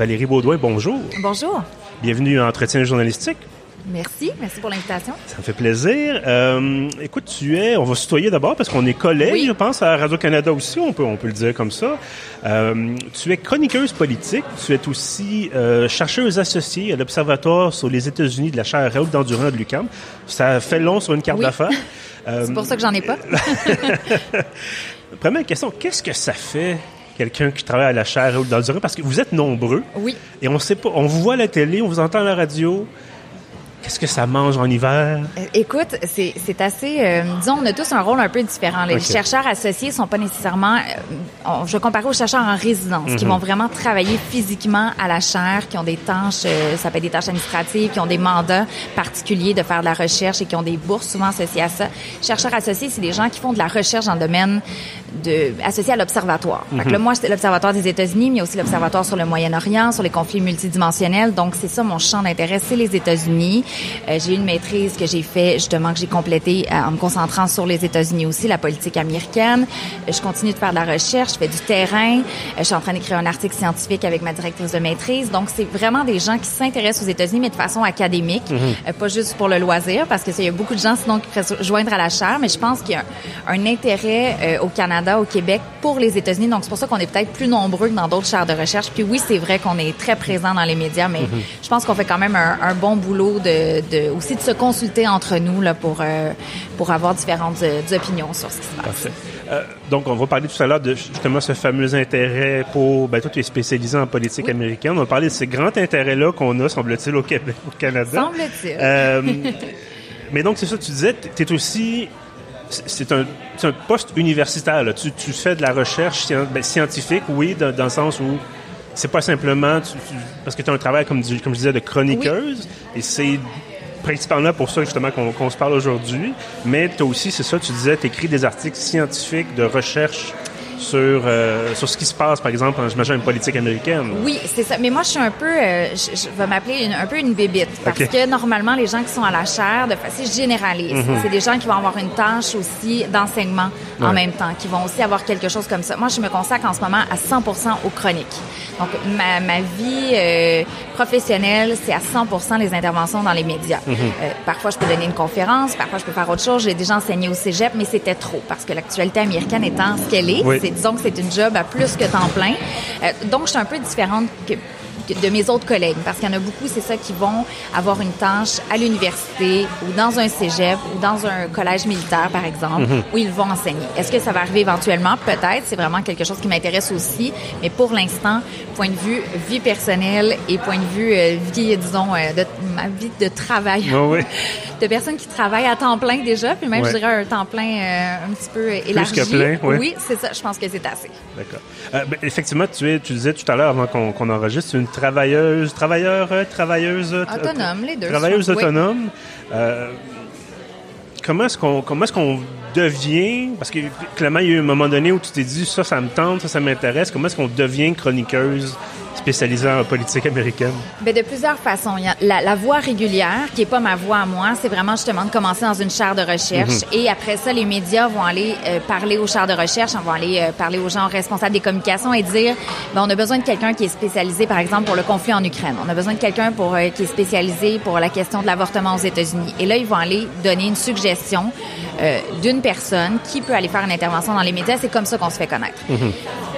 Valérie Baudouin, bonjour. Bonjour. Bienvenue à Entretien journalistique. Merci, merci pour l'invitation. Ça me fait plaisir. Euh, écoute, tu es, on va se tutoyer d'abord parce qu'on est collègues, je pense, à Radio-Canada aussi, on peut, on peut le dire comme ça. Euh, tu es chroniqueuse politique, tu es aussi euh, chercheuse associée à l'Observatoire sur les États-Unis de la chaire Raoul d'Endurant de l'UQAM. Ça fait long sur une carte Oui. d'affaires. C'est pour ça que j'en ai pas. Première question, qu'est-ce que ça fait quelqu'un qui travaille à la chaire Raoul d'Endurant? Parce que vous êtes nombreux Oui. et on sait pas, on vous voit à la télé, on vous entend à la radio. Qu'est-ce que ça mange en hiver? Euh, Écoute, c'est assez... euh, disons, on a tous un rôle un peu différent. Les chercheurs associés sont pas nécessairement... euh, je vais comparer aux chercheurs en résidence, Mhm. qui vont vraiment travailler physiquement à la chaire, qui ont des tâches, euh, ça peut être des tâches administratives, qui ont des mandats particuliers de faire de la recherche et qui ont des bourses souvent associées à ça. Chercheurs associés, c'est des gens qui font de la recherche dans le domaine de, associé à l'observatoire. Là, moi, c'est l'observatoire des États-Unis, mais il y a aussi l'observatoire sur le Moyen-Orient, sur les conflits multidimensionnels. Donc, c'est ça mon champ d'intérêt, c'est les États-Unis. Euh, j'ai une maîtrise que j'ai fait, justement, que j'ai complétée euh, en me concentrant sur les États-Unis aussi, la politique américaine. Euh, je continue de faire de la recherche, je fais du terrain. Euh, je suis en train d'écrire un article scientifique avec ma directrice de maîtrise. Donc, c'est vraiment des gens qui s'intéressent aux États-Unis, mais de façon académique, euh, pas juste pour le loisir, parce que il y a beaucoup de gens sinon qui pourraient se joindre à la chaire, mais je pense qu'il y a un, un intérêt euh, au Canada, au Québec, pour les États-Unis. Donc, c'est pour ça qu'on est peut-être plus nombreux que dans d'autres chaires de recherche. Puis oui, c'est vrai qu'on est très présent dans les médias, mais je pense qu'on fait quand même un, un bon boulot de, de aussi de se consulter entre nous là pour euh, pour avoir différentes euh, opinions sur ce qui se passe. Parfait. Euh, donc, on va parler tout à l'heure de justement ce fameux intérêt pour. Ben, toi, tu es spécialisé en politique Oui. américaine. On va parler de ces grands intérêts-là qu'on a, semble-t-il, au Québec, au Canada. Semble-t-il. Euh, mais donc, c'est ça, tu disais, tu es aussi. C'est un, un poste universitaire. Là. Tu, tu fais de la recherche ben, scientifique, oui, dans, dans le sens où c'est pas simplement. tu- tu- parce que tu as un travail, comme, du- comme je disais, de chroniqueuse. Et c'est principalement pour ça, justement, qu'on qu'on se parle aujourd'hui. Mais tu as aussi, c'est ça, tu disais, tu écris des articles scientifiques de recherche sur, euh, sur ce qui se passe, par exemple, j'imagine, en politique américaine. Oui, c'est ça. Mais moi, je suis un peu, euh, je, je vais m'appeler une- un peu une bébite parce que normalement, les gens qui sont à la chaire, de façon généraliste, c'est des gens qui vont avoir une tâche aussi d'enseignement en même temps, qui vont aussi avoir quelque chose comme ça. Moi, je me consacre en ce moment à 100% aux chroniques. Donc, ma, ma vie euh, professionnelle, c'est à 100% les interventions dans les médias. Euh, parfois, je peux donner une conférence, parfois, je peux faire autre chose. J'ai déjà enseigné au cégep, mais c'était trop parce que l'actualité américaine étant ce qu'elle est, Oui. Disons que c'est une job à plus que temps plein. Euh, donc, je suis un peu différente que de mes autres collègues, parce qu'il y en a beaucoup, c'est ça, qui vont avoir une tâche à l'université ou dans un cégep ou dans un collège militaire, par exemple, où ils vont enseigner. Est-ce que ça va arriver éventuellement? Peut-être. C'est vraiment quelque chose qui m'intéresse aussi. Mais pour l'instant, point de vue vie personnelle et point de vue euh, vie, disons, euh, de ma vie de travail. Oui, oui. de personnes qui travaillent à temps plein déjà, puis même, Ouais. je dirais, un temps plein euh, un petit peu élargi. que plein, oui. Oui, c'est ça. Je pense que c'est assez. D'accord. Euh, ben, effectivement, tu, es, tu disais tout à l'heure, avant qu'on enregistre, une travailleuse, travailleur, euh, travailleuse... euh, tra- Autonome, les deux. Travailleuse je pense. Oui. autonome. Euh, comment est-ce qu'on comment est-ce qu'on devient... Parce que, clairement, il y a eu un moment donné où tu t'es dit, ça, ça me tente, ça, ça m'intéresse. Comment est-ce qu'on devient chroniqueuse spécialisée en politique américaine? Ben, de plusieurs façons. Il y a la, la voie régulière, qui est pas ma voie à moi, c'est vraiment justement de commencer dans une chaire de recherche. Et après ça, les médias vont aller euh, parler aux chaires de recherche, on va aller euh, parler aux gens responsables des communications et dire, ben, on a besoin de quelqu'un qui est spécialisé, par exemple, pour le conflit en Ukraine. On a besoin de quelqu'un pour euh, qui est spécialisé pour la question de l'avortement aux États-Unis. Et là, ils vont aller donner une suggestion d'une personne qui peut aller faire une intervention dans les médias. C'est comme ça qu'on se fait connaître.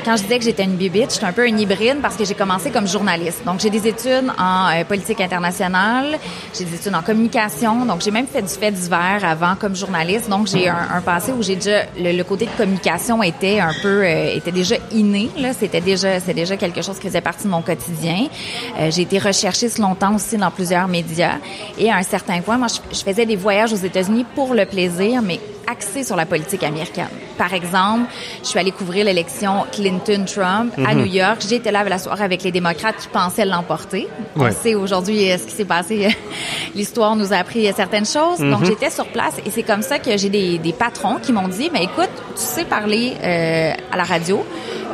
Quand je disais que j'étais une bibite, j'étais un peu une hybride parce que j'ai commencé comme journaliste. Donc, j'ai des études en euh, politique internationale, j'ai des études en communication. Donc, j'ai même fait du fait divers avant comme journaliste. Donc, j'ai un, passé où j'ai déjà le, le côté de communication était un peu euh, était déjà inné. Là, c'était déjà c'est déjà quelque chose qui faisait partie de mon quotidien. Euh, j'ai été recherchiste longtemps aussi dans plusieurs médias. Et à un certain point, moi, je, je faisais des voyages aux États-Unis pour le plaisir, mais axé sur la politique américaine. Par exemple, je suis allée couvrir l'élection Clinton-Trump à New York. J'étais là la soirée avec les démocrates qui pensaient l'emporter. Ouais. On sait aujourd'hui euh, ce qui s'est passé. L'histoire nous a appris euh, certaines choses. Donc, j'étais sur place et c'est comme ça que j'ai des, des patrons qui m'ont dit, mais écoute, tu sais parler euh, à la radio.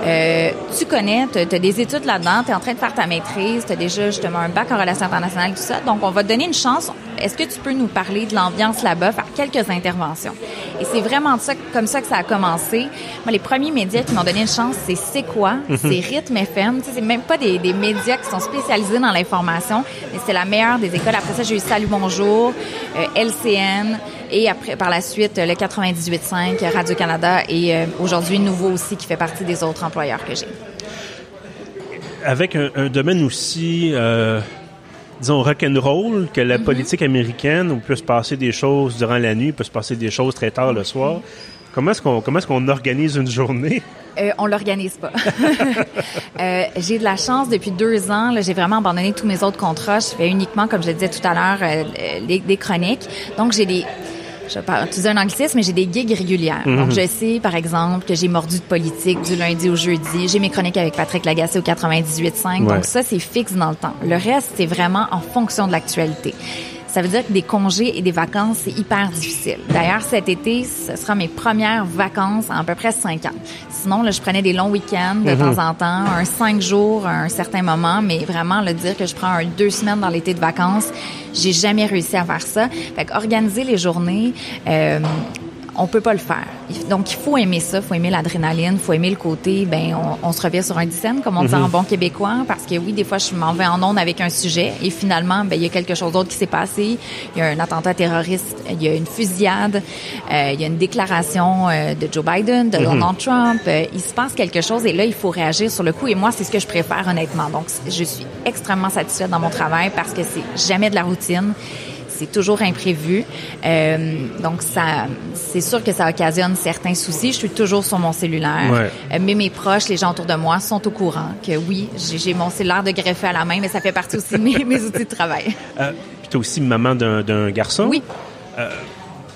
Euh, tu connais, tu as, des études là-dedans, tu es en train de faire ta maîtrise, tu as déjà justement un bac en relations internationales, tout ça. Donc, on va te donner une chance. est-ce que tu peux nous parler de l'ambiance là-bas, faire quelques interventions? Et c'est vraiment ça, comme ça que ça a commencé. Moi, les premiers médias qui m'ont donné une chance, c'est C'est quoi? Mhm. C'est Rythme FM. C'est même pas des, des, médias qui sont spécialisés dans l'information, mais c'est la meilleure des écoles. Après ça, j'ai eu Salut Bonjour, euh, LCN, et après, par la suite, le 98.5, Radio-Canada, et euh, aujourd'hui, Nouveau aussi, qui fait partie des autres employeurs que j'ai. Avec un, un domaine aussi... Euh disons, rock'n'roll que la mhm. politique américaine, où il peut se passer des choses durant la nuit, il peut se passer des choses très tard le soir. Comment est-ce qu'on comment est-ce qu'on organise une journée? Euh, on l'organise pas. euh, j'ai de la chance depuis deux ans. J'ai vraiment abandonné tous mes autres contrats. Je fais uniquement, comme je le disais tout à l'heure, euh, des chroniques. Donc j'ai des je vais utiliser un anglicisme, mais j'ai des gigs régulières. Donc, mhm. je sais, par exemple, que j'ai mordu de politique du lundi au jeudi. J'ai mes chroniques avec Patrick Lagacé au 98.5. Donc, ça, c'est fixe dans le temps. Le reste, c'est vraiment en fonction de l'actualité. Ça veut dire que des congés et des vacances, c'est hyper difficile. D'ailleurs, cet été, ce sera mes premières vacances en à peu près cinq ans. Sinon, là, je prenais des longs week-ends de mhm. temps en temps, un cinq jours à un certain moment, mais vraiment, le dire que je prends un deux semaines dans l'été de vacances, j'ai jamais réussi à faire ça. Fait organiser les journées, euh, on peut pas le faire. Donc, il faut aimer ça, il faut aimer l'adrénaline, il faut aimer le côté, ben, on, se revient sur un dizaine, comme on dit en mhm. bon québécois, parce que oui, des fois, je m'en vais en onde avec un sujet et finalement, ben, il y a quelque chose d'autre qui s'est passé. Il y a un attentat terroriste, il y a une fusillade, euh, il y a une déclaration euh, de Joe Biden, de mhm. Donald Trump. Euh, il se passe quelque chose et là, il faut réagir sur le coup. Et moi, c'est ce que je préfère, honnêtement. Donc, je suis extrêmement satisfaite dans mon travail parce que c'est jamais de la routine c'est toujours imprévu. Euh, donc, ça, c'est sûr que ça occasionne certains soucis. Je suis toujours sur mon cellulaire. Euh, mais mes proches, les gens autour de moi, sont au courant que oui, j'ai mon cellulaire de greffer à la main, mais ça fait partie aussi de mes, mes outils de travail. Euh, puis tu es aussi maman d'un garçon? Oui. Euh,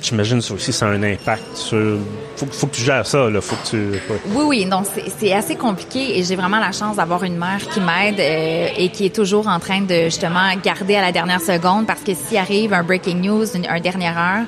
J'imagine ça aussi, ça a un impact sur. Faut, que tu gères ça, là. Faut que tu. Oui, oui. Donc, c'est assez compliqué et j'ai vraiment la chance d'avoir une mère qui m'aide euh, et qui est toujours en train de, justement, garder à la dernière seconde parce que s'il arrive un breaking news, une, un dernière heure,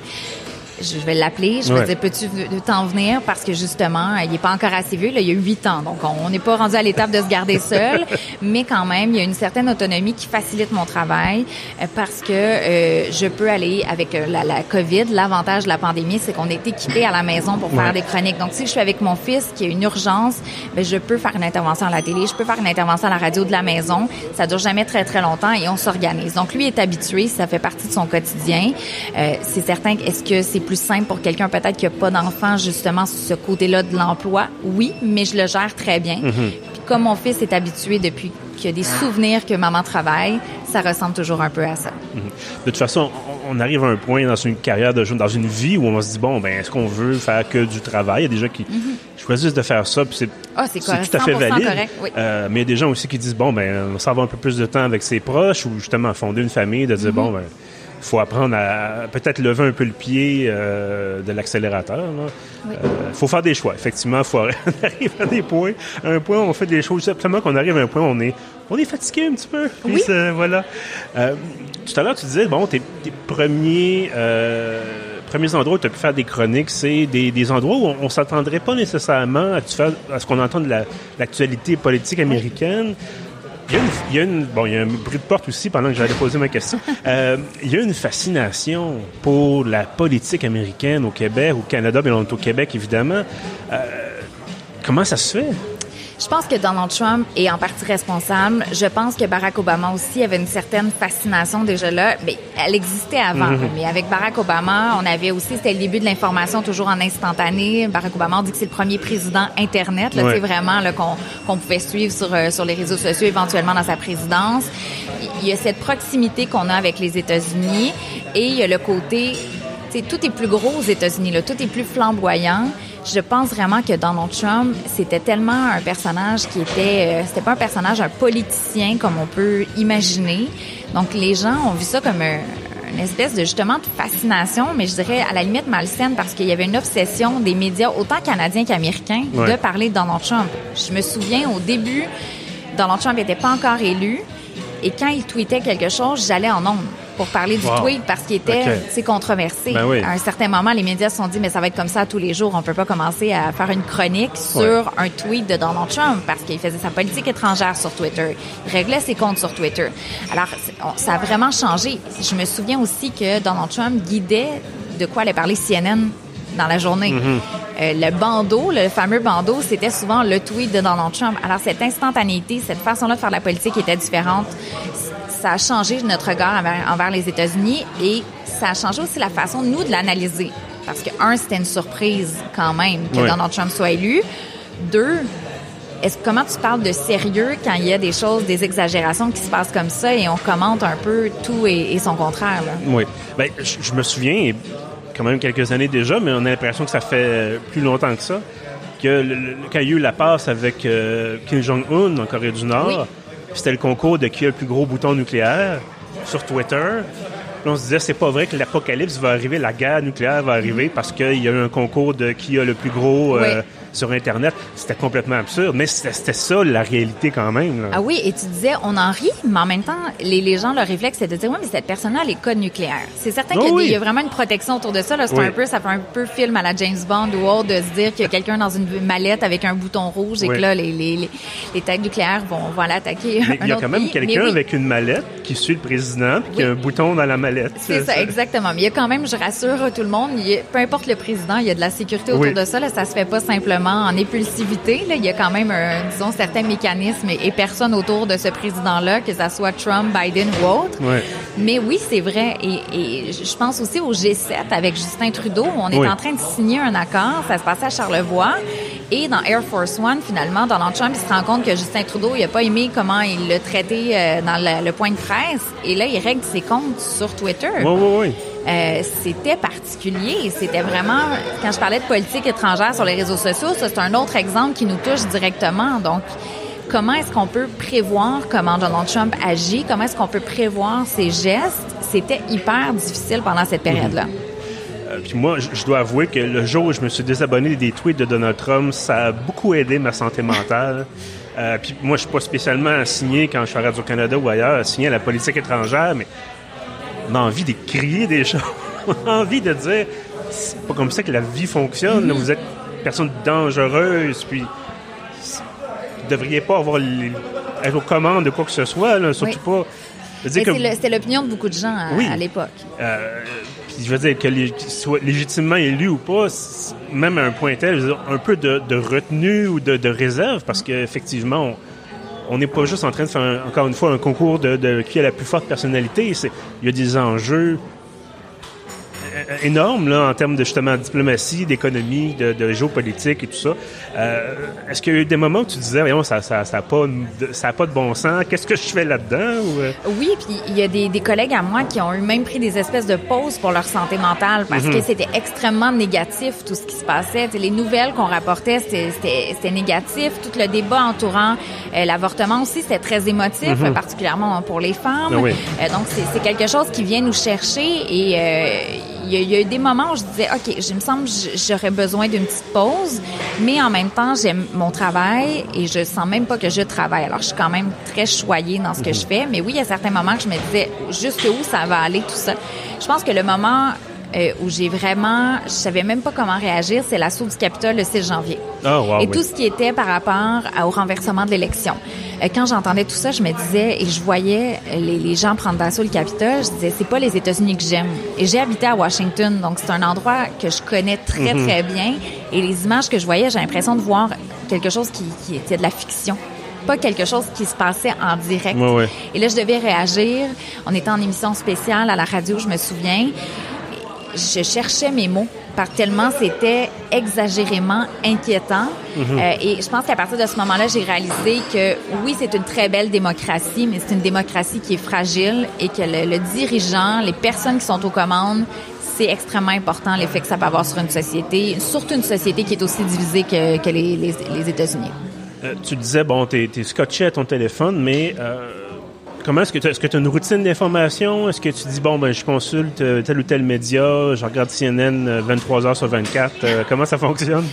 je vais l'appeler, je vais dire, peux-tu t'en venir? Parce que justement, il est pas encore assez vieux, là, il y a huit ans. Donc, on n'est pas rendu à l'étape de se garder seul, mais quand même, il y a une certaine autonomie qui facilite mon travail euh, parce que euh, je peux aller avec euh, la, la COVID. L'avantage de la pandémie, c'est qu'on est équipé à la maison pour faire des chroniques. Donc, si je suis avec mon fils qui a une urgence, ben, je peux faire une intervention à la télé, je peux faire une intervention à la radio de la maison. Ça dure jamais très, très longtemps et on s'organise. Donc, lui est habitué, ça fait partie de son quotidien. Euh, c'est certain, est-ce que c'est plus simple pour quelqu'un peut-être qui n'a pas d'enfant, justement, sur ce côté-là de l'emploi. Oui, mais je le gère très bien. Mhm. comme mon fils est habitué depuis qu'il y a des souvenirs que maman travaille, ça ressemble toujours un peu à ça. Mhm. De toute façon, on arrive à un point dans une carrière de jeune, dans une vie où on se dit bon, ben est-ce qu'on veut faire que du travail? Il y a des gens qui mhm. choisissent de faire ça, puis c'est ah, tout à fait valide. Euh, mais il y a des gens aussi qui disent bon, ben on s'en va un peu plus de temps avec ses proches ou justement fonder une famille, de dire bon, ben faut apprendre à peut-être lever un peu le pied euh, de l'accélérateur. Il euh, faut faire des choix. Effectivement, faut arriver à des points, à un point où on fait des choses. Simplement qu'on arrive à un point où on est, on est fatigué un petit peu. oui. voilà. Euh, tout à l'heure, tu disais, bon, tes, premiers, premiers endroits où tu as pu faire des chroniques, c'est des, endroits où on, ne s'attendrait pas nécessairement à, à ce qu'on entend de l'actualité politique américaine. Il y, a une, bon, il y a un bruit de porte aussi pendant que j'allais poser ma question. Euh, il y a une fascination pour la politique américaine au Québec, au Canada, mais on est au Québec évidemment. Euh, comment ça se fait? Je pense que Donald Trump est en partie responsable. Je pense que Barack Obama aussi avait une certaine fascination déjà là. Mais elle existait avant. Mhm. Mais avec Barack Obama, on avait aussi, c'était le début de l'information toujours en instantané. Barack Obama, on dit que c'est le premier président Internet, là, c'est vraiment là, qu'on, qu'on pouvait suivre sur, euh, sur les réseaux sociaux éventuellement dans sa présidence. Il y a cette proximité qu'on a avec les États-Unis et il y a le côté, tout est plus gros aux États-Unis, tout est plus flamboyant je pense vraiment que Donald Trump, c'était tellement un personnage qui était, euh, c'était pas un personnage, un politicien comme on peut imaginer. Donc les gens ont vu ça comme une espèce de justement de fascination, mais je dirais à la limite malsaine parce qu'il y avait une obsession des médias autant canadiens qu'américains de parler de Donald Trump. Je me souviens au début, Donald Trump n'était pas encore élu et quand il tweetait quelque chose, j'allais en ondes pour parler du tweet parce qu'il était, c'est controversé. Ben oui. À un certain moment, les médias se sont dit, mais ça va être comme ça tous les jours. On peut pas commencer à faire une chronique sur un tweet de Donald Trump parce qu'il faisait sa politique étrangère sur Twitter. Il réglait ses comptes sur Twitter. Alors, ça a vraiment changé. Je me souviens aussi que Donald Trump guidait de quoi allait parler CNN dans la journée. Mm-hmm. Euh, le bandeau, le fameux bandeau, c'était souvent le tweet de Donald Trump. Alors, cette instantanéité, cette façon-là de faire la politique était différente. Ça a changé notre regard envers, envers les États-Unis et ça a changé aussi la façon, nous, de l'analyser. Parce que, un, c'était une surprise quand même que Oui. Donald Trump soit élu. Deux, est-ce, comment tu parles de sérieux quand il y a des choses, des exagérations qui se passent comme ça et on commente un peu tout et, et son contraire? Là? Oui. Ben, je, je me souviens, quand même quelques années déjà, mais on a l'impression que ça fait plus longtemps que ça, que le- le- quand il y a eu la passe avec euh, Kim Jong-un en Corée du Nord, Oui. C'était le concours de qui a le plus gros bouton nucléaire sur Twitter. On se disait, c'est pas vrai que l'apocalypse va arriver, la guerre nucléaire va arriver parce qu'il y a eu un concours de qui a le plus gros euh. Sur Internet. C'était complètement absurde, mais c'était ça la réalité quand même. là. Ah oui, et tu disais, on en rit, mais en même temps, les, les gens, leur réflexe, c'est de dire, oui, mais cette personne-là, elle est code nucléaire. C'est certain Oh qu'il y a des- oui. il y a vraiment une protection autour de ça. là. Oui. un peu, ça fait un peu film à la James Bond ou autre de se dire qu'il y a quelqu'un dans une mallette avec un bouton rouge et Oui. que là, les, les, les, les têtes nucléaires vont, vont aller attaquer Mais il y a quand même quelqu'un avec une mallette qui suit le président puis qui a un bouton dans la mallette. C'est ça, exactement. Mais il y a quand même, je rassure tout le monde, il y a- peu importe le président, il y a de la sécurité autour de ça. Là, ça se fait pas simplement en impulsivité. Là. Il y a quand même, un, disons, certains mécanismes et, et personne autour de ce président-là, que ça soit Trump, Biden ou autre. Ouais. Mais oui, c'est vrai. Et, et je pense aussi au G7 avec Justin Trudeau. On est Oui. en train de signer un accord. Ça se passait à Charlevoix. Et dans Air Force One, finalement, Donald Trump, il se rend compte que Justin Trudeau, il a pas aimé comment il l'a traité euh, dans le, le point de presse. Et là, il règle ses comptes sur Twitter. Oui, oui, oui. Euh, c'était particulier. C'était vraiment, quand je parlais de politique étrangère sur les réseaux sociaux, ça c'est un autre exemple qui nous touche directement. Donc, comment est-ce qu'on peut prévoir comment Donald Trump agit? Comment est-ce qu'on peut prévoir ses gestes? C'était hyper difficile pendant cette période-là. Euh, puis moi, je je dois avouer que le jour où je me suis désabonné des tweets de Donald Trump, ça a beaucoup aidé ma santé mentale. Euh, puis moi, je suis pas spécialement assigné quand je suis à Radio-Canada ou ailleurs, assigné à la politique étrangère, mais on a envie de crier des choses. on a envie de dire, c'est pas comme ça que la vie fonctionne. là. Vous êtes une personne dangereuse, puis vous devriez pas avoir les- être aux commandes de quoi que ce soit, là, surtout Oui. pas. C'était l'opinion de beaucoup de gens à, Oui. à l'époque. euh, puis je veux dire que les, qu'ils soient légitimement élu ou pas, même à un point tel, je veux dire, un peu de, de retenue ou de, de réserve, parce qu'effectivement, on on n'est pas juste en train de faire, encore une fois, un concours de, de qui a la plus forte personnalité. Il y a des enjeux euh, énormes là, en termes de justement diplomatie, d'économie, de, de géopolitique et tout ça. Euh, Est-ce qu'il y a eu des moments où tu disais, voyons, ça n'a ça, ça a pas, ça a pas de bon sens, qu'est-ce que je fais là-dedans? Ou, euh, Oui, puis il y a des, des collègues à moi qui ont eu même pris des espèces de pauses pour leur santé mentale parce que c'était extrêmement négatif tout ce qui se passait. Tu sais, les nouvelles qu'on rapportait, c'était- négatif. Tout le débat entourant euh, l'avortement aussi, c'était très émotif, euh, particulièrement pour les femmes. Ah oui. Euh, donc, c'est c'est quelque chose qui vient nous chercher et euh, il y, a- il y a eu des moments où je disais, OK, je me semble j'aurais besoin d'une petite pause, mais en même temps, j'aime mon travail et je sens même pas que je travaille. Alors, je suis quand même très choyée dans ce que je fais, mais oui, il y a certains moments que je me disais, jusqu'où ça va aller, tout ça? Je pense que le moment euh, où j'ai vraiment, je savais même pas comment réagir, c'est l'assaut du Capitole le 6 janvier. Ah, wow, et oui. tout ce qui était par rapport à- au renversement de l'élection. Euh, quand j'entendais tout ça, je me disais, et je voyais euh, les, les gens prendre d'assaut le Capitole, je disais, c'est pas les États-Unis que j'aime. Et j'ai habité à Washington, donc c'est un endroit que je connais très, Mhm. très bien. Et les images que je voyais, j'ai l'impression de voir quelque chose qui, qui était de la fiction pas quelque chose qui se passait en direct. Ouais, ouais. Et là, je devais réagir. On était en émission spéciale à la radio, je me souviens. Je cherchais mes mots par tellement c'était exagérément inquiétant. Euh, et je pense qu'à partir de ce moment-là, j'ai réalisé que oui, c'est une très belle démocratie, mais c'est une démocratie qui est fragile et que le, le dirigeant, les personnes qui sont aux commandes, c'est extrêmement important l'effet que ça peut avoir sur une société, surtout une société qui est aussi divisée que, que les, les, les États-Unis. Euh, tu disais, bon, t'es es scotché à ton téléphone, mais euh, comment est-ce que tu est-ce as une routine d'information? Est-ce que tu dis, bon, ben, je consulte euh, tel ou tel média, je regarde CNN 23 euh, heures sur 24. comment ça fonctionne?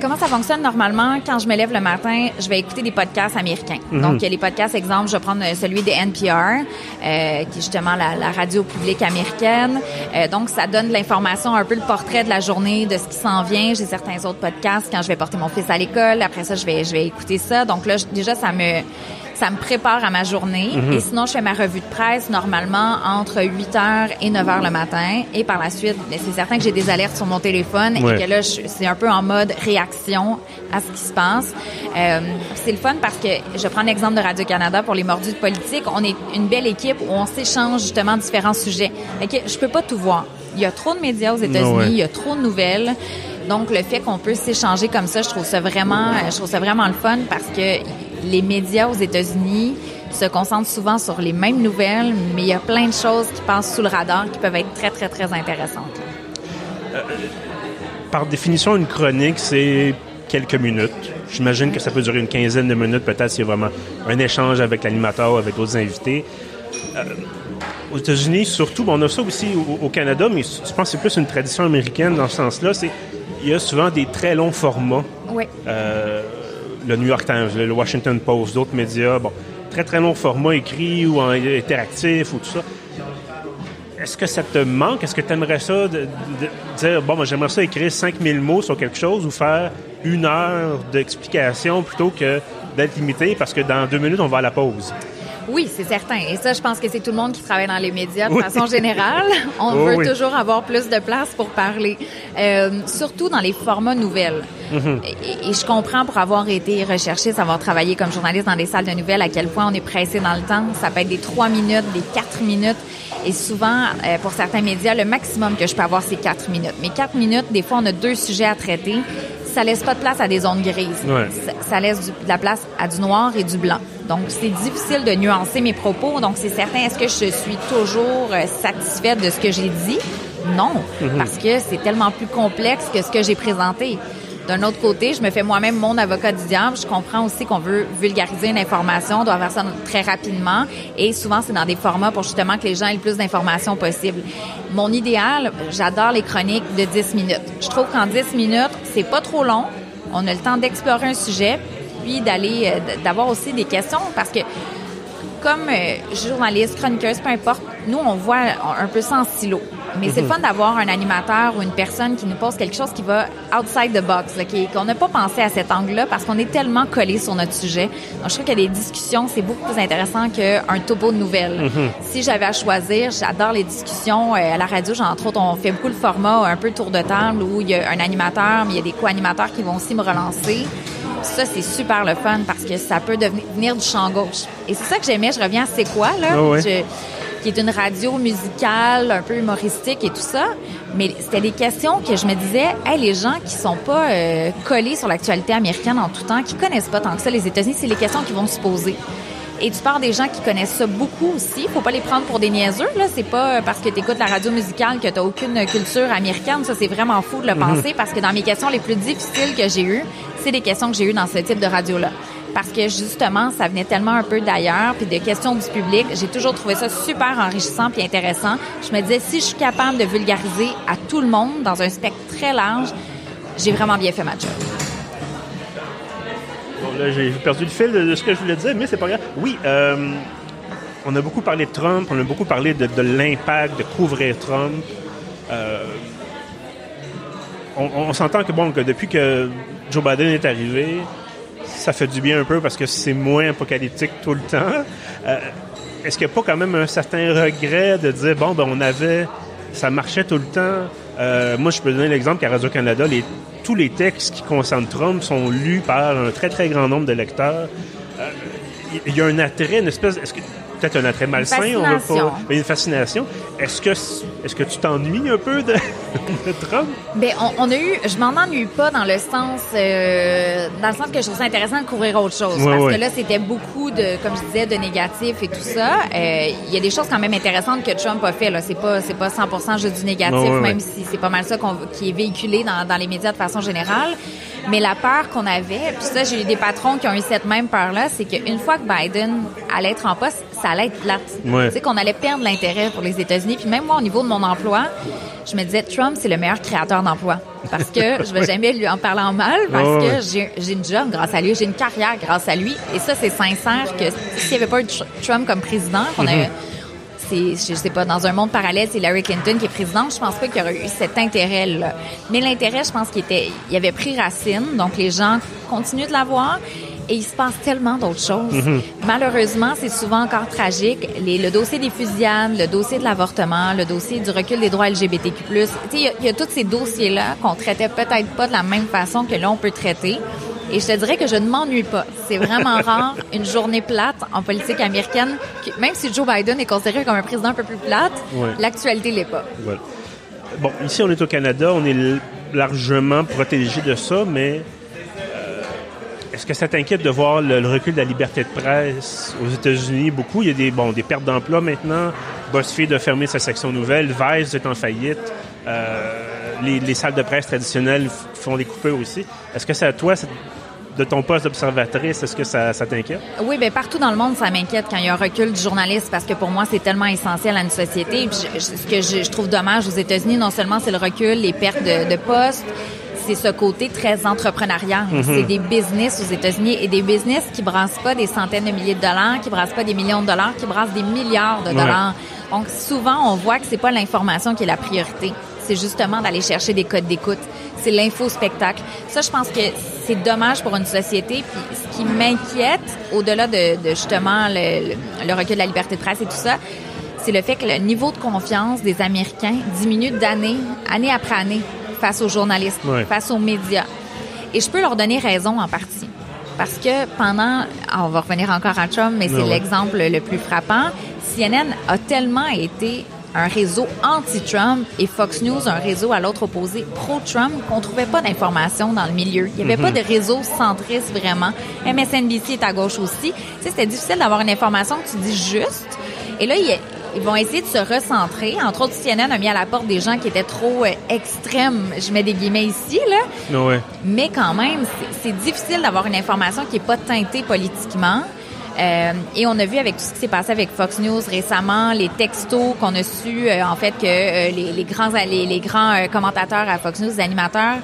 comment ça fonctionne normalement? Quand je me lève le matin, je vais écouter des podcasts américains. Mhm. Donc, les podcasts, exemple, je vais prendre celui des NPR, qui est justement la, la radio publique américaine. donc, ça donne de l'information, un peu le portrait de la journée, de ce qui s'en vient. J'ai certains autres podcasts quand je vais porter mon fils à l'école. Après ça, je vais, je vais écouter ça. Donc là, déjà, ça me ça me prépare à ma journée. Mhm. Et sinon, je fais ma revue de presse normalement entre 8 h et 9 h le matin. Et par la suite, c'est certain que j'ai des alertes sur mon téléphone et que là, c'est un peu en mode réaction à ce qui se passe. Euh, c'est le fun parce que je prends l'exemple de Radio-Canada pour les mordus de politique. On est une belle équipe où on s'échange justement différents sujets. Et je peux pas tout voir. Il y a trop de médias aux États-Unis, il y a trop de nouvelles. Donc, le fait qu'on peut s'échanger comme ça, je trouve ça vraiment, je trouve ça vraiment le fun parce que les médias aux États-Unis se concentrent souvent sur les mêmes nouvelles, mais il y a plein de choses qui passent sous le radar qui peuvent être très, très, très intéressantes. Euh, par définition, une chronique, c'est quelques minutes. J'imagine que ça peut durer une quinzaine de minutes, peut-être s'il y a vraiment un échange avec l'animateur ou avec d'autres invités. Euh, aux États-Unis, surtout, on a ça aussi au, Canada, mais je pense que c'est plus une tradition américaine dans ce sens-là. C'est il y a souvent des très longs formats. Oui. Euh, le New York Times, le Washington Post, d'autres médias, bon, très très long format écrit ou interactif ou tout ça. Est-ce que ça te manque? Est-ce que tu aimerais ça de, dire, bon, moi j'aimerais ça écrire 5000 mots sur quelque chose ou faire une heure d'explication plutôt que d'être limité parce que dans deux minutes, on va à la pause? Oui, c'est certain. Et ça, je pense que c'est tout le monde qui travaille dans les médias de façon générale. On veut toujours avoir plus de place pour parler, euh, surtout dans les formats nouvelles. Mhm. et, je comprends pour avoir été recherché, savoir travailler comme journaliste dans des salles de nouvelles, à quel point on est pressé dans le temps. Ça peut être des trois minutes, des quatre minutes. Et souvent, euh, pour certains médias, le maximum que je peux avoir, c'est quatre minutes. Mais quatre minutes, des fois, on a deux sujets à traiter. Ça laisse pas de place à des zones grises. Ça, laisse de la place à du noir et du blanc. Donc, c'est difficile de nuancer mes propos. Donc, c'est certain, est-ce que je suis toujours euh, satisfaite de ce que j'ai dit? Non, mhm. parce que c'est tellement plus complexe que ce que j'ai présenté. D'un autre côté, je me fais moi-même mon avocat du diable. Je comprends aussi qu'on veut vulgariser une information, on doit faire ça très rapidement. Et souvent, c'est dans des formats pour justement que les gens aient le plus d'informations possible. Mon idéal, j'adore les chroniques de 10 minutes. Je trouve qu'en 10 minutes, c'est pas trop long. On a le temps d'explorer un sujet, puis d'aller, euh, d'avoir aussi des questions parce que comme euh, journaliste, chroniqueuse, peu importe, nous, on voit un peu ça en silo. Mais c'est le fun d'avoir un animateur ou une personne qui nous pose quelque chose qui va outside the box, qu'on n'a pas pensé à cet angle-là parce qu'on est tellement collé sur notre sujet. Donc, je trouve que des discussions, c'est beaucoup plus intéressant qu'un topo de nouvelles. Mhm. Si j'avais à choisir, j'adore les discussions. Euh, à la radio, entre autres, on fait beaucoup le format un peu tour de table où il y a un animateur, mais il y a des co-animateurs qui vont aussi me relancer. Ça, c'est super le fun parce que ça peut devenir du champ gauche. Et c'est ça que j'aimais. Je reviens à C'est quoi, là? Ah qui est une radio musicale, un peu humoristique et tout ça. Mais c'était des questions que je me disais, hey, les gens qui sont pas euh, collés sur l'actualité américaine en tout temps, qui connaissent pas tant que ça les États-Unis, c'est les questions qu'ils vont se poser. Et tu parles des gens qui connaissent ça beaucoup aussi. Faut pas les prendre pour des niaiseux, là. C'est pas parce que tu écoutes la radio musicale que tu aucune culture américaine. Ça, c'est vraiment fou de le mhm. penser parce que dans mes questions les plus difficiles que j'ai eues, c'est des questions que j'ai eues dans ce type de radio-là parce que justement, ça venait tellement un peu d'ailleurs, puis des questions du public. J'ai toujours trouvé ça super enrichissant puis intéressant. Je me disais, si je suis capable de vulgariser à tout le monde dans un spectre très large, j'ai vraiment bien fait ma job. Bon, là, j'ai perdu le fil de ce que je voulais dire, mais c'est pas grave. Oui, euh, on a beaucoup parlé de Trump, on a beaucoup parlé de, l'impact de couvrir Trump. Euh, on, on s'entend que, bon, que depuis que Joe Biden est arrivé, ça fait du bien un peu parce que c'est moins apocalyptique tout le temps. Euh, est-ce qu'il n'y a pas quand même un certain regret de dire, bon, ben on avait, ça marchait tout le temps? Euh, moi, je peux donner l'exemple qu'à Radio-Canada, tous les textes qui concernent Trump sont lus par un très, très grand nombre de lecteurs. Euh, il y a un attrait, une espèce... Est-ce que peut-être un attrait malsain, on veut pas. Mais une fascination. Est-ce que est-ce que tu t'ennuies un peu de, de Trump? Ben, on, a eu, je m'en ennuie pas dans le sens, euh, dans le sens que je trouve ça intéressant de couvrir autre chose. parce que là, c'était beaucoup de, comme je disais, de négatifs et tout ça. Euh, il y a des choses quand même intéressantes que Trump a fait. Là, c'est pas, c'est pas 100% juste du négatif, même si c'est pas mal ça qui est véhiculé dans, dans les médias de façon générale. Mais la peur qu'on avait, puis ça, j'ai eu des patrons qui ont eu cette même peur-là, c'est qu'une fois que Biden allait être en poste, ça allait être plate. Ouais. Tu sais, qu'on allait perdre l'intérêt pour les États-Unis. Puis même moi, au niveau de mon emploi, je me disais, Trump, c'est le meilleur créateur d'emplois. Parce que je vais jamais lui en parler en mal, parce Oh, que j'ai j'ai une job grâce à lui, j'ai une carrière grâce à lui. Et ça, c'est sincère que s'il n'y avait pas eu Tr- Trump comme président, qu'on a c'est, je sais pas, dans un monde parallèle, c'est Larry Clinton qui est président. Je pense pas qu'il y aurait eu cet intérêt-là. Mais l'intérêt, je pense qu'il était, il avait pris racine. Donc, les gens continuent de l'avoir. Et il se passe tellement d'autres choses. Malheureusement, c'est souvent encore tragique. Les, le dossier des fusillades, le dossier de l'avortement, le dossier du recul des droits LGBTQ+. Il y, y a tous ces dossiers-là qu'on traitait peut-être pas de la même façon que là, on peut traiter. Et je te dirais que je ne m'ennuie pas. C'est vraiment rare une journée plate en politique américaine. même si Joe Biden est considéré comme un président un peu plus plate, Ouais. l'actualité l'est pas. Bon, ici, on est au Canada, on est largement protégé de ça, mais euh, est-ce que ça t'inquiète de voir le, le recul de la liberté de presse aux États-Unis? Beaucoup, il y a des, bon, des pertes d'emploi maintenant. BuzzFeed a fermé sa section nouvelle. Vice est en faillite. Euh, les, les salles de presse traditionnelles font des coupures aussi. Est-ce que c'est à toi, de ton poste d'observatrice, est-ce que ça, ça t'inquiète? Oui, bien partout dans le monde, ça m'inquiète quand il y a un recul du journaliste parce que pour moi, c'est tellement essentiel à une société. Puis, je- ce que je, je trouve dommage aux États-Unis, non seulement c'est le recul, les pertes de, de postes, c'est ce côté très entrepreneurial. C'est des business aux États-Unis et des business qui brassent pas des centaines de milliers de dollars, qui brassent pas des millions de dollars, qui brassent des milliards de Ouais. dollars. Donc souvent, on voit que c'est pas l'information qui est la priorité. C'est justement d'aller chercher des codes d'écoute. C'est l'info-spectacle. Ça, je pense que c'est dommage pour une société. Puis ce qui m'inquiète, au-delà de, de justement le, le- le recul de la liberté de presse et tout ça, c'est le fait que le niveau de confiance des Américains diminue d'année, année après année, face aux journalistes, face aux médias. Et je peux leur donner raison en partie. Parce que pendant, ah, on va revenir encore à Trump, mais c'est l'exemple le plus frappant. CNN a tellement été un réseau anti-Trump et Fox News un réseau à l'autre opposé pro-Trump qu'on trouvait pas d'informations dans le milieu. Il y avait pas de réseau centriste vraiment. MSNBC est à gauche aussi. Tu sais, c'était difficile d'avoir une information que tu dis juste. Et là, il- ils vont essayer de se recentrer. Entre autres, CNN a mis à la porte des gens qui étaient trop euh, extrêmes. Je mets des guillemets ici, là. Ouais. Mais quand même, c'est- difficile d'avoir une information qui est pas teintée politiquement. Euh, et on a vu avec tout ce qui s'est passé avec Fox News récemment, les textos qu'on a su, euh, en fait, que euh, les, les grands, les, les grands euh, commentateurs à Fox News, les animateurs,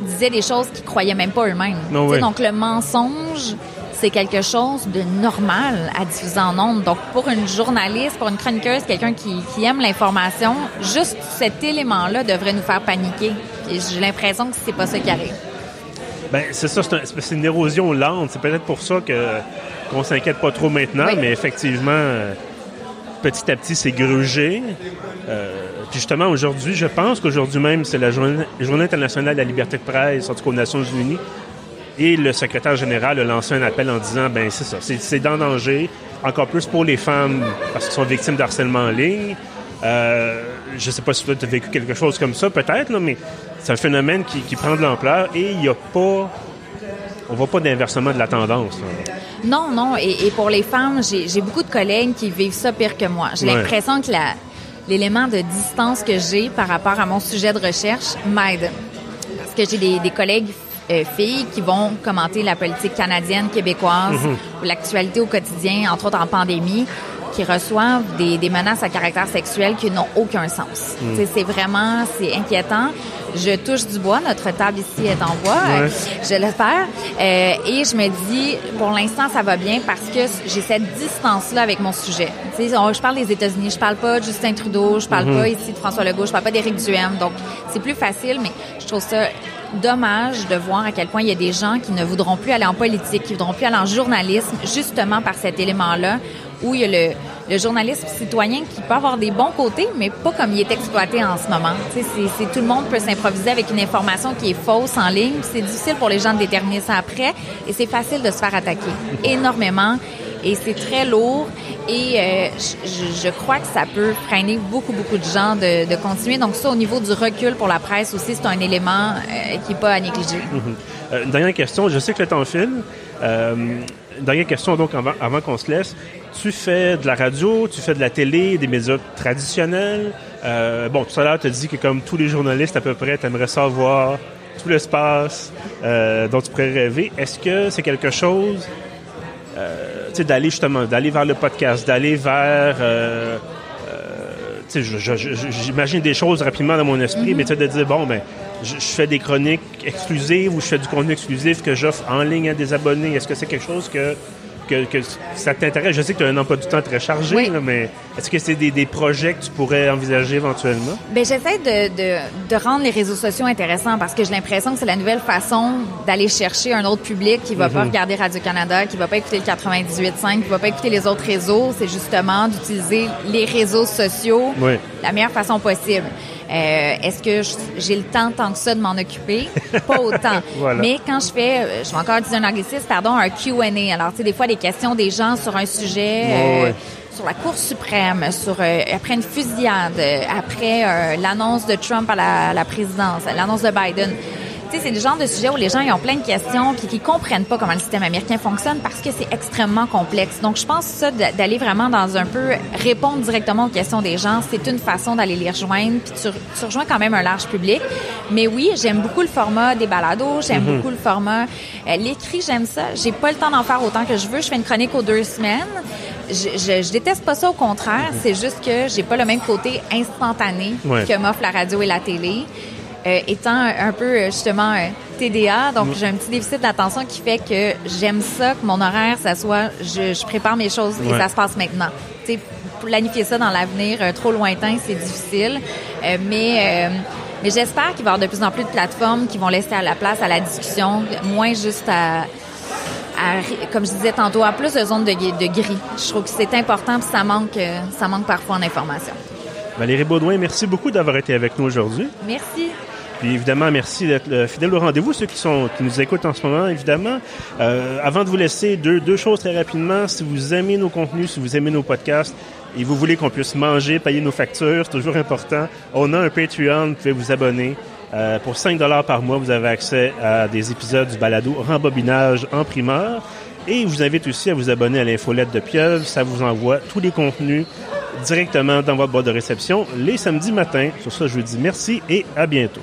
disaient des choses qu'ils croyaient même pas eux-mêmes. Ouais. Donc le mensonge, c'est quelque chose de normal à diffuser en ondes. Donc pour une journaliste, pour une chroniqueuse, quelqu'un qui, qui aime l'information, juste cet élément-là devrait nous faire paniquer. J'ai l'impression que c'est pas ça qui arrive. Ben, c'est ça, c'est un- c'est une érosion lente. C'est peut-être pour ça que qu'on s'inquiète pas trop maintenant, Oui. mais effectivement, euh, petit à petit, c'est grugé. Euh, puis justement, aujourd'hui, je pense qu'aujourd'hui même, c'est la journée, journée internationale de la liberté de presse, en tout cas aux Nations Unies. Et le secrétaire général a lancé un appel en disant, ben c'est ça, c'est c'est dans danger, encore plus pour les femmes parce qu'elles sont victimes de harcèlement en ligne. Euh, je sais pas si toi tu as vécu quelque chose comme ça, peut-être, là, mais c'est un phénomène qui, qui prend de l'ampleur et il n'y a pas, on voit pas d'inversement de la tendance. là. Non, non. Et, et pour les femmes, j'ai beaucoup de collègues qui vivent ça pire que moi. J'ai Ouais. l'impression que l'élément de distance que j'ai par rapport à mon sujet de recherche m'aide. Parce que j'ai des, des collègues euh, filles qui vont commenter la politique canadienne, québécoise, ou l'actualité au quotidien, entre autres en pandémie, qui reçoivent des, des menaces à caractère sexuel qui n'ont aucun sens. Sais, C'est vraiment, c'est inquiétant. Je touche du bois. Notre table ici est en bois. Ouais. Je l'espère. Euh, et je me dis, pour l'instant, ça va bien parce que j'ai cette distance-là avec mon sujet. On- je parle des États-Unis, je parle pas de Justin Trudeau, je parle pas ici de François Legault, je parle pas d'Éric Duhem. Donc, c'est plus facile, mais je trouve ça dommage de voir à quel point il y a des gens qui ne voudront plus aller en politique, qui voudront plus aller en journalisme, justement par cet élément-là, où il y a le, le journalisme citoyen qui peut avoir des bons côtés, mais pas comme il est exploité en ce moment. C'est, c'est- tout le monde peut s'improviser avec une information qui est fausse en ligne. C'est difficile pour les gens de déterminer ça après, et c'est facile de se faire attaquer énormément. Et c'est très lourd et euh, je, je- crois que ça peut freiner beaucoup, beaucoup de gens de, de continuer. Donc ça, au niveau du recul pour la presse aussi, c'est un élément euh, qui n'est pas à négliger. Euh, une dernière question, je sais que le temps file. Euh, dernière question donc avant, avant qu'on se laisse. Tu fais de la radio, tu fais de la télé, des médias traditionnels. Euh, bon, tout à l'heure, tu as dit que comme tous les journalistes à peu près, tu aimerais savoir tout l'espace euh, dont tu pourrais rêver. Est-ce que c'est quelque chose, euh, d'aller justement, d'aller vers le podcast, d'aller vers... Tu sais, j'imagine des choses rapidement dans mon esprit, mais tu sais, de dire, bon, ben, je, fais des chroniques exclusives ou je fais du contenu exclusif que j'offre en ligne à des abonnés. Est-ce que c'est quelque chose que que, ça t'intéresse? Je sais que tu as un emploi du temps très chargé, mais est-ce que c'est des, projets que tu pourrais envisager éventuellement? Bien, j'essaie de, rendre les réseaux sociaux intéressants parce que j'ai l'impression que c'est la nouvelle façon d'aller chercher un autre public qui va pas mhm. regarder Radio-Canada, qui va pas écouter le 98.5, qui va pas écouter les autres réseaux. C'est justement d'utiliser les réseaux sociaux de la meilleure façon possible. Euh, est-ce que j'ai le temps tant que ça de m'en occuper? Pas autant. Mais quand je fais, euh, je vais encore dire un anglicisme, pardon, un Q&A. Alors, tu sais, des fois, des questions des gens sur un sujet... Euh, sur la Cour suprême, sur après une fusillade, après l'annonce de Trump à la, la présidence, l'annonce de Biden c'est le genre de sujet où les gens ils ont plein de questions puis qui comprennent pas comment le système américain fonctionne parce que c'est extrêmement complexe. Donc, je pense ça d'aller vraiment dans un peu répondre directement aux questions des gens, c'est une façon d'aller les rejoindre puis tu, tu, rejoins quand même un large public. Mais oui, j'aime beaucoup le format des balados, j'aime mm-hmm. beaucoup le format euh, l'écrit, j'aime ça. J'ai pas le temps d'en faire autant que je veux. Je fais une chronique aux deux semaines. Je, je, je, déteste pas ça, au contraire. Mm-hmm. C'est juste que j'ai pas le même côté instantané que m'offre la radio et la télé. Euh, étant un peu euh, justement euh, TDA, donc j'ai un petit déficit d'attention qui fait que j'aime ça que mon horaire, ça soit, je, prépare mes choses et ça se passe maintenant. Tu sais, planifier ça dans l'avenir trop lointain, c'est difficile, mais mais j'espère qu'il va y avoir de plus en plus de plateformes qui vont laisser à la place à la discussion, moins juste à, comme je disais tantôt, à plus de zones de, de gris. Je trouve que c'est important, puis ça manque, ça manque parfois en information. Valérie Baudouin, merci beaucoup d'avoir été avec nous aujourd'hui. Merci. Puis évidemment, merci d'être euh, fidèle au rendez-vous, ceux qui sont qui nous écoutent en ce moment, évidemment. Euh, avant de vous laisser, deux, deux choses très rapidement. Si vous aimez nos contenus, si vous aimez nos podcasts, et vous voulez qu'on puisse manger, payer nos factures, c'est toujours important. On a un Patreon, vous pouvez vous abonner. Euh, pour 5 dollars par mois, vous avez accès à des épisodes du balado Rembobinage en primeur. Et je vous invite aussi à vous abonner à l'infolette de Pieuvre. Ça vous envoie tous les contenus directement dans votre boîte de réception les samedis matins. Sur ça, je vous dis merci et à bientôt.